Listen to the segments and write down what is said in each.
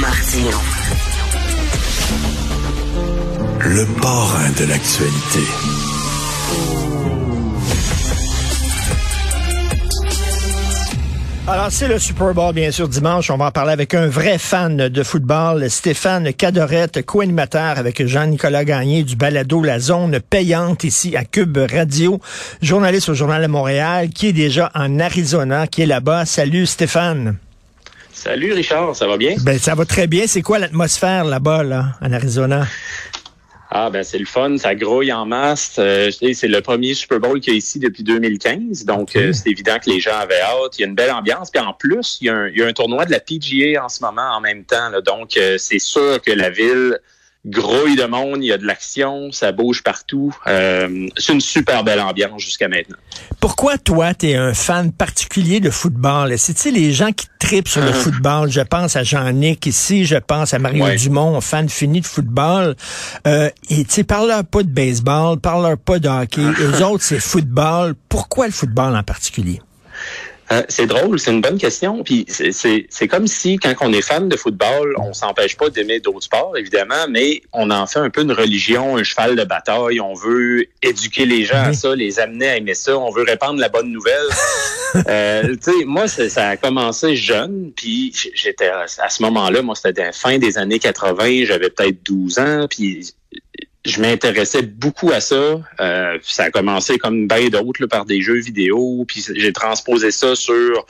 Martino. Le parrain de l'actualité. Alors, c'est le Super Bowl, bien sûr, dimanche. On va en parler avec un vrai fan de football, Stéphane Cadorette, co-animateur avec Jean-Nicolas Gagné du balado La Zone payante ici à Cube Radio, journaliste au Journal de Montréal, qui est déjà en Arizona, qui est là-bas. Salut, Stéphane. Salut, Richard. Ça va bien? Ben, ça va très bien. C'est quoi l'atmosphère là-bas, là, en Arizona? Ah ben c'est le fun, ça grouille en masse. Euh, c'est le premier Super Bowl qu'il y a ici depuis 2015, donc euh, c'est évident que les gens avaient hâte. Il y a une belle ambiance, puis en plus il y, a un, il y a un tournoi de la PGA en ce moment en même temps, là, donc euh, c'est sûr que la ville grouille de monde, il y a de l'action, ça bouge partout. Euh, c'est une super belle ambiance jusqu'à maintenant. Pourquoi toi, tu es un fan particulier de football? C'est-tu les gens qui tripent sur le Uh-huh. football? Je pense à Jean-Nic ici, je pense à Mario Ouais. Dumont, fan fini de football. Euh, et tu parle-leur pas de baseball, parle-leur pas de hockey. Uh-huh. Eux autres, c'est football. Pourquoi le football en particulier? Euh, c'est drôle, c'est une bonne question. Puis c'est- comme si quand on est fan de football, on s'empêche pas d'aimer d'autres sports, évidemment, mais on en fait un peu une religion, un cheval de bataille. On veut éduquer les gens à ça, les amener à aimer ça. On veut répandre la bonne nouvelle. euh, tu sais, moi, ça, a commencé jeune, puis j'étais à ce moment-là, moi, c'était la fin des années 80, j'avais peut-être 12 ans, puis je m'intéressais beaucoup à ça. Euh, ça a commencé comme bien d'autres par des jeux vidéo, puis j'ai transposé ça sur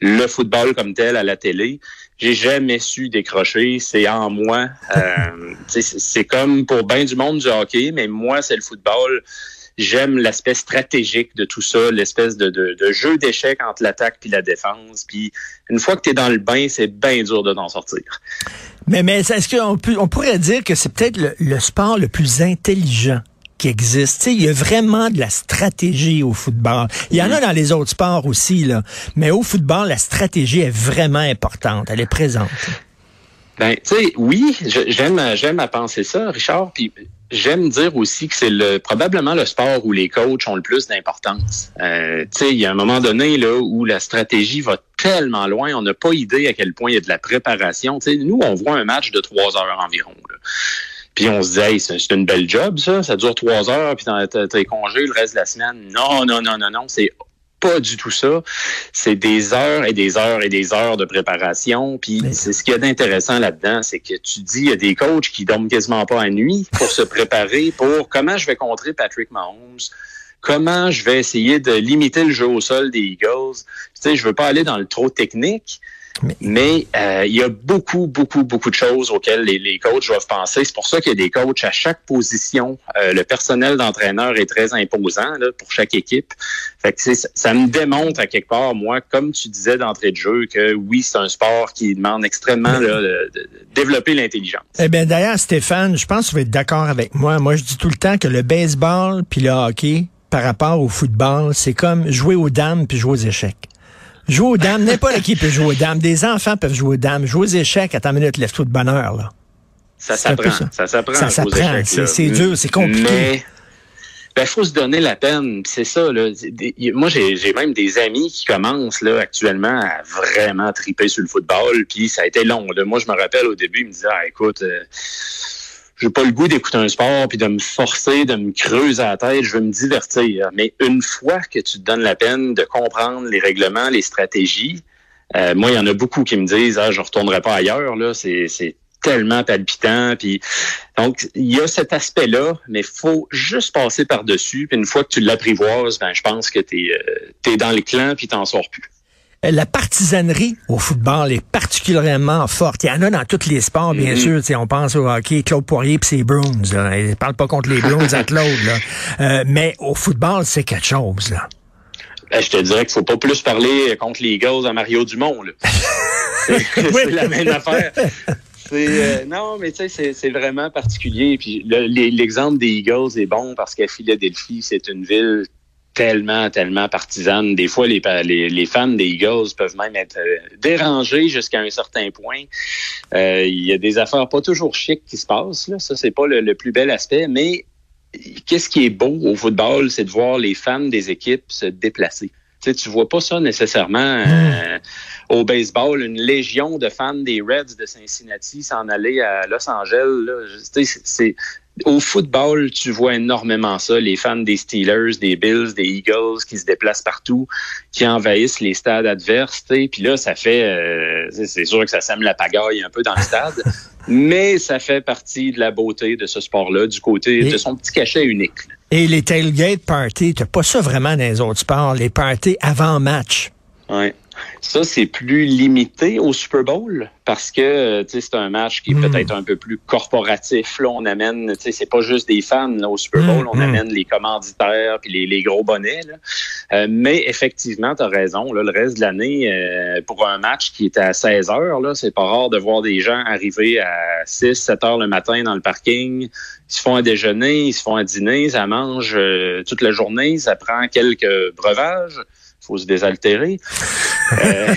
le football comme tel à la télé. J'ai jamais su décrocher, c'est en moi. Euh, c'est comme pour bien du monde du hockey, mais moi c'est le football. J'aime l'aspect stratégique de tout ça, l'espèce de, de, de jeu d'échecs entre l'attaque puis la défense. Puis une fois que tu es dans le bain, c'est bien dur de t'en sortir. Mais, mais est-ce qu'on peut, on pourrait dire que c'est peut-être le, le sport le plus intelligent qui existe? Tu sais, il y a vraiment de la stratégie au football. Il y en a dans les autres sports aussi, là. Mais au football, la stratégie est vraiment importante. Elle est présente. Ben, tu sais, oui, j'aime j'aime à penser ça, Richard. Puis j'aime dire aussi que c'est le probablement le sport où les coachs ont le plus d'importance. Euh, tu sais, il y a un moment donné là où la stratégie va tellement loin, on n'a pas idée à quel point il y a de la préparation. Tu sais, nous, on voit un match de trois heures environ. Là. Puis on se dit, hey, c'est une belle job, ça. Ça dure trois heures, puis t'es congé le reste de la semaine. Non, non, non, non, non. C'est pas du tout ça. C'est des heures et des heures et des heures de préparation. Puis c'est ce qu'il y a d'intéressant là-dedans, c'est que tu dis, il y a des coachs qui dorment quasiment pas à nuit pour se préparer pour comment je vais contrer Patrick Mahomes. Comment je vais essayer de limiter le jeu au sol des Eagles. Tu sais, je veux pas aller dans le trop technique, Mais- mais euh, il y a beaucoup, beaucoup, beaucoup de choses auxquelles les, les coachs doivent penser. C'est pour ça qu'il y a des coachs à chaque position. Euh, le personnel d'entraîneur est très imposant là, pour chaque équipe. Fait que ça me démontre à quelque part, moi, comme tu disais d'entrée de jeu, que oui, c'est un sport qui demande extrêmement là, de, de développer l'intelligence. Eh bien, d'ailleurs, Stéphane, je pense que tu vas être d'accord avec moi. Moi, je dis tout le temps que le baseball puis le hockey, par rapport au football, c'est comme jouer aux dames puis jouer aux échecs. Jouer aux dames, n'importe qui peut jouer aux dames. Des enfants peuvent jouer aux dames. Jouer aux échecs, attends une minute, lève-toi de bonheur, là. Ça s'apprend. ça. Ça s'apprend. Ça s'apprend. C'est- dur, c'est compliqué. Mais ben, faut se donner la peine. C'est ça. Là. Moi, j'ai j'ai même des amis qui commencent là actuellement à vraiment triper sur le football. Puis ça a été long. Là. Moi, je me rappelle au début, ils me disaient ah, écoute. euh, j'ai pas le goût d'écouter un sport puis de me forcer, de me creuser la tête. Je veux me divertir. Mais une fois que tu te donnes la peine de comprendre les règlements, les stratégies, euh, moi, il y en a beaucoup qui me disent ah, je retournerai pas ailleurs. Là, c'est tellement palpitant. Puis donc, il y a cet aspect-là, mais faut juste passer par-dessus. Puis une fois que tu l'apprivoises, ben je pense que tu es, dans le clan puis t'en sors plus. Euh, La partisanerie au football est particulièrement forte. Il y en a dans tous les sports, bien Mhm. sûr. Tu sais, on pense au hockey, Claude Poirier puis ses. Là. Il parle pas contre les Bruins à Claude. Là. Euh, mais au football, c'est quelque chose. Là. Ben, je te dirais qu'il faut pas plus parler contre les Eagles à Mario Dumont. C'est c'est la même affaire. Euh, non, mais tu sais, c'est- vraiment particulier. Puis le- les- l'exemple des Eagles est bon parce qu'à Philadelphie, c'est une ville tellement, tellement partisane. Des fois, les, les, les fans des Eagles peuvent même être euh, dérangés jusqu'à un certain point. Euh, Il y a des affaires pas toujours chic qui se passent. Là. Ça, c'est pas le, le plus bel aspect, mais qu'est-ce qui est beau au football, c'est de voir les fans des équipes se déplacer. Tu sais, tu vois pas ça nécessairement euh, au baseball. Une légion de fans des Reds de Cincinnati s'en aller à Los Angeles. Là. C'est au football, tu vois énormément ça, les fans des Steelers, des Bills, des Eagles qui se déplacent partout, qui envahissent les stades adverses. Puis là, ça fait, euh, c'est sûr que ça sème la pagaille un peu dans le stade, mais ça fait partie de la beauté de ce sport-là, du côté de son petit cachet unique. Et les tailgate parties, t'as pas ça vraiment dans les autres sports, les parties avant match. Ouais. Ça, c'est plus limité au Super Bowl parce que c'est un match qui est hmm. peut-être un peu plus corporatif. Là, on amène, c'est pas juste des fans au Super Bowl, hmm, on hmm. amène les commanditaires puis les, les gros bonnets. Euh, mais effectivement, tu as raison. Là, le reste de l'année, euh, pour un match qui est à 16 heures, là, c'est pas rare de voir des gens arriver à 6, 7 heures le matin dans le parking. Ils se font un déjeuner, ils se font un dîner, ça mange euh, toute la journée, ça prend quelques breuvages faut se désaltérer. euh,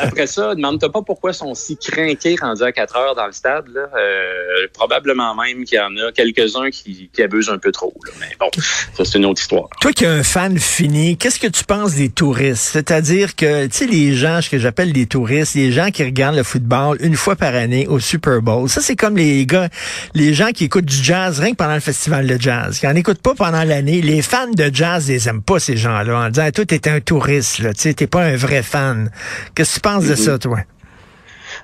après ça, demande-toi pas pourquoi sont si craqués rendus à 4 heures dans le stade. Là. Euh, probablement même qu'il y en a quelques-uns qui, qui, abusent un peu trop. Là. Mais bon, ça c'est une autre histoire. Toi qui es un fan fini, qu'est-ce que tu penses des touristes? C'est-à-dire que, tu sais, les gens, ce que j'appelle des touristes, les gens qui regardent le football une fois par année au Super Bowl. Ça, c'est comme les gars, les gens qui écoutent du jazz rien que pendant le festival de jazz. Qui n'en écoutent pas pendant l'année. Les fans de jazz, ils aiment pas ces gens-là en disant, toi, t'es un touriste. Tu t'es pas un vrai fan. Qu'est-ce que tu penses de ça, toi?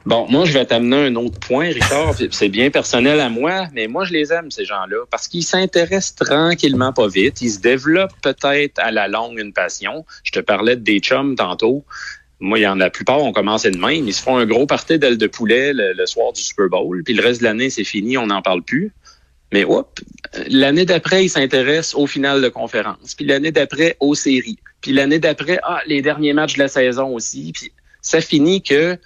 Bon, moi, je vais t'amener un autre point, Richard. C'est bien personnel à moi, mais moi, je les aime, ces gens-là, parce qu'ils s'intéressent tranquillement, pas vite. Ils se développent peut-être à la longue une passion. Je te parlais de des chums tantôt. Moi, il y en a la plupart, on commence de même. Ils se font un gros party d'aile de poulet le, le, soir du Super Bowl, puis le reste de l'année, c'est fini, on n'en parle plus. Mais l'année d'après, ils s'intéressent au final de conférence. Puis l'année d'après, aux séries. Puis l'année d'après, ah, les derniers matchs de la saison aussi. Puis ça finit que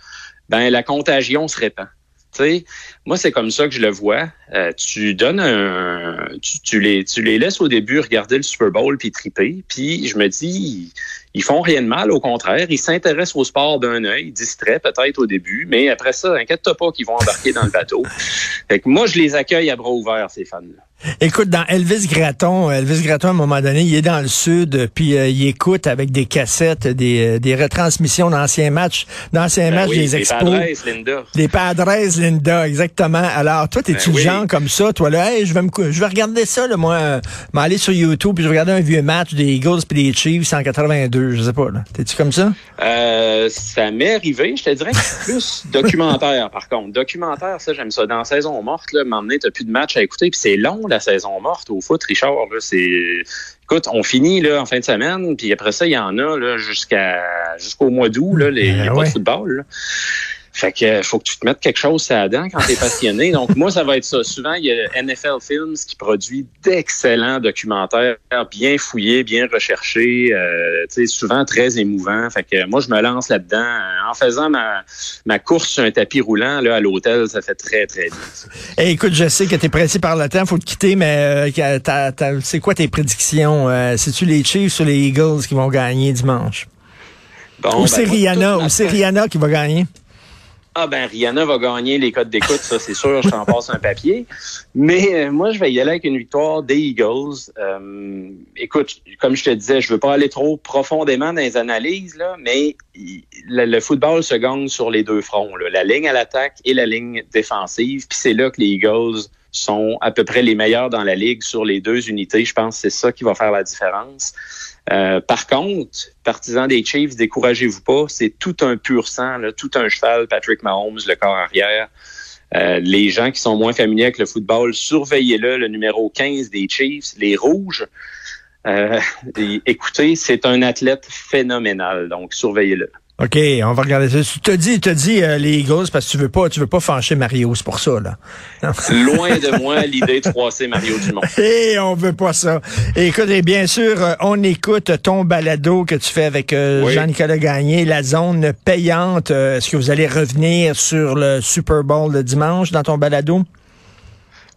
ben la contagion se répand. Tu sais, moi, c'est comme ça que je le vois. Euh, tu donnes un, tu, tu, les, tu les laisses au début regarder le Super Bowl puis triper. Puis je me dis, ils font rien de mal, au contraire. Ils s'intéressent au sport d'un œil, distraits peut-être au début, mais après ça, inquiète-toi pas qu'ils vont embarquer dans le bateau. Fait que moi, je les accueille à bras ouverts, ces fans-là. Écoute, dans Elvis Gratton, Elvis Gratton, à un moment donné, il est dans le sud, puis euh, il écoute avec des cassettes, des, euh, des retransmissions d'anciens matchs, d'anciens ben matchs des expos. Des Padres, Linda. Des Padres, Linda, exactement. Alors, toi, t'es-tu ben genre comme ça, toi, là, hey, je vais me, je vais regarder ça, là, moi, euh, m'aller sur YouTube, puis je vais regarder un vieux match des Eagles puis des Chiefs en 82, je sais pas, là. T'es-tu comme ça? Euh, ça m'est arrivé, je te dirais que plus documentaire, par contre. Documentaire, ça, j'aime ça. Dans saison morte, là, m'emmener, t'as plus de matchs à écouter, puis c'est long, la saison morte au foot, Richard. C'est écoute, on finit là en fin de semaine, puis après ça, il y en a là jusqu'à jusqu'au mois d'août là, les, ben pas de football. Là. Fait que faut que tu te mettes quelque chose à dents quand tu es passionné. Donc moi, ça va être ça. Souvent, il y a NFL Films qui produit d'excellents documentaires bien fouillés, bien recherchés, euh, souvent très émouvants. Fait que moi, je me lance là-dedans. En faisant ma, ma course sur un tapis roulant là, à l'hôtel, ça fait très, très bien. Hey, écoute, je sais que tu es pressé par le temps, faut te quitter, mais euh, c'est quoi tes prédictions? Euh, C'est-tu les Chiefs ou les Eagles qui vont gagner dimanche? Bon, ou ben, c'est Rihanna, ou c'est Rihanna qui va gagner? Ah ben Rihanna va gagner les codes d'écoute, ça c'est sûr, je t'en passe un papier. Mais euh, moi, je vais y aller avec une victoire des Eagles. Euh, écoute, comme je te disais, je veux pas aller trop profondément dans les analyses, là, mais le, football se gagne sur les deux fronts, là, la ligne à l'attaque et la ligne défensive. Puis c'est là que les Eagles sont à peu près les meilleurs dans la ligue sur les deux unités. Je pense que c'est ça qui va faire la différence. Euh, par contre, partisans des Chiefs, découragez-vous pas, c'est tout un pur sang, là, tout un cheval, Patrick Mahomes, le corps arrière. Euh, les gens qui sont moins familiers avec le football, surveillez-le, le numéro 15 des Chiefs, les Rouges. Euh, écoutez, c'est un athlète phénoménal, donc surveillez-le. OK, on va regarder ça. Tu te dis, te dis euh, les Eagles parce que tu veux pas, tu veux pas fâcher Mario, c'est pour ça là. Loin de moi l'idée de froisser Mario Dumont. Et on veut pas ça. écoute, et bien sûr, euh, on écoute ton balado que tu fais avec euh, Jean-Nicolas Gagné, la zone payante. Est-ce que vous allez revenir sur le Super Bowl le dimanche dans ton balado?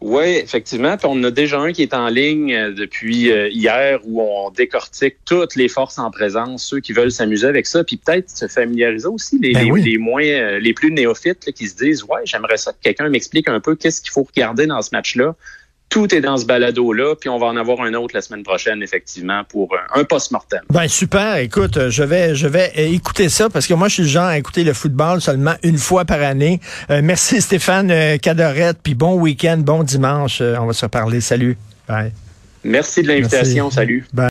Oui, effectivement. Puis on a déjà un qui est en ligne euh, depuis euh, hier où on décortique toutes les forces en présence, ceux qui veulent s'amuser avec ça, puis peut-être se familiariser aussi les, ben les, moins, euh, les plus néophytes qui se disent ouais, j'aimerais ça que quelqu'un m'explique un peu qu'est-ce qu'il faut regarder dans ce match-là. Tout est dans ce balado-là, puis on va en avoir un autre la semaine prochaine, effectivement, pour un, post-mortem. Ben super, écoute, je vais je vais écouter ça parce que moi je suis le genre à écouter le football seulement une fois par année. Euh, merci Stéphane euh, Cadorette, puis bon week-end, bon dimanche. Euh, on va se reparler. Salut. Bye. Merci de l'invitation. Salut. Bye.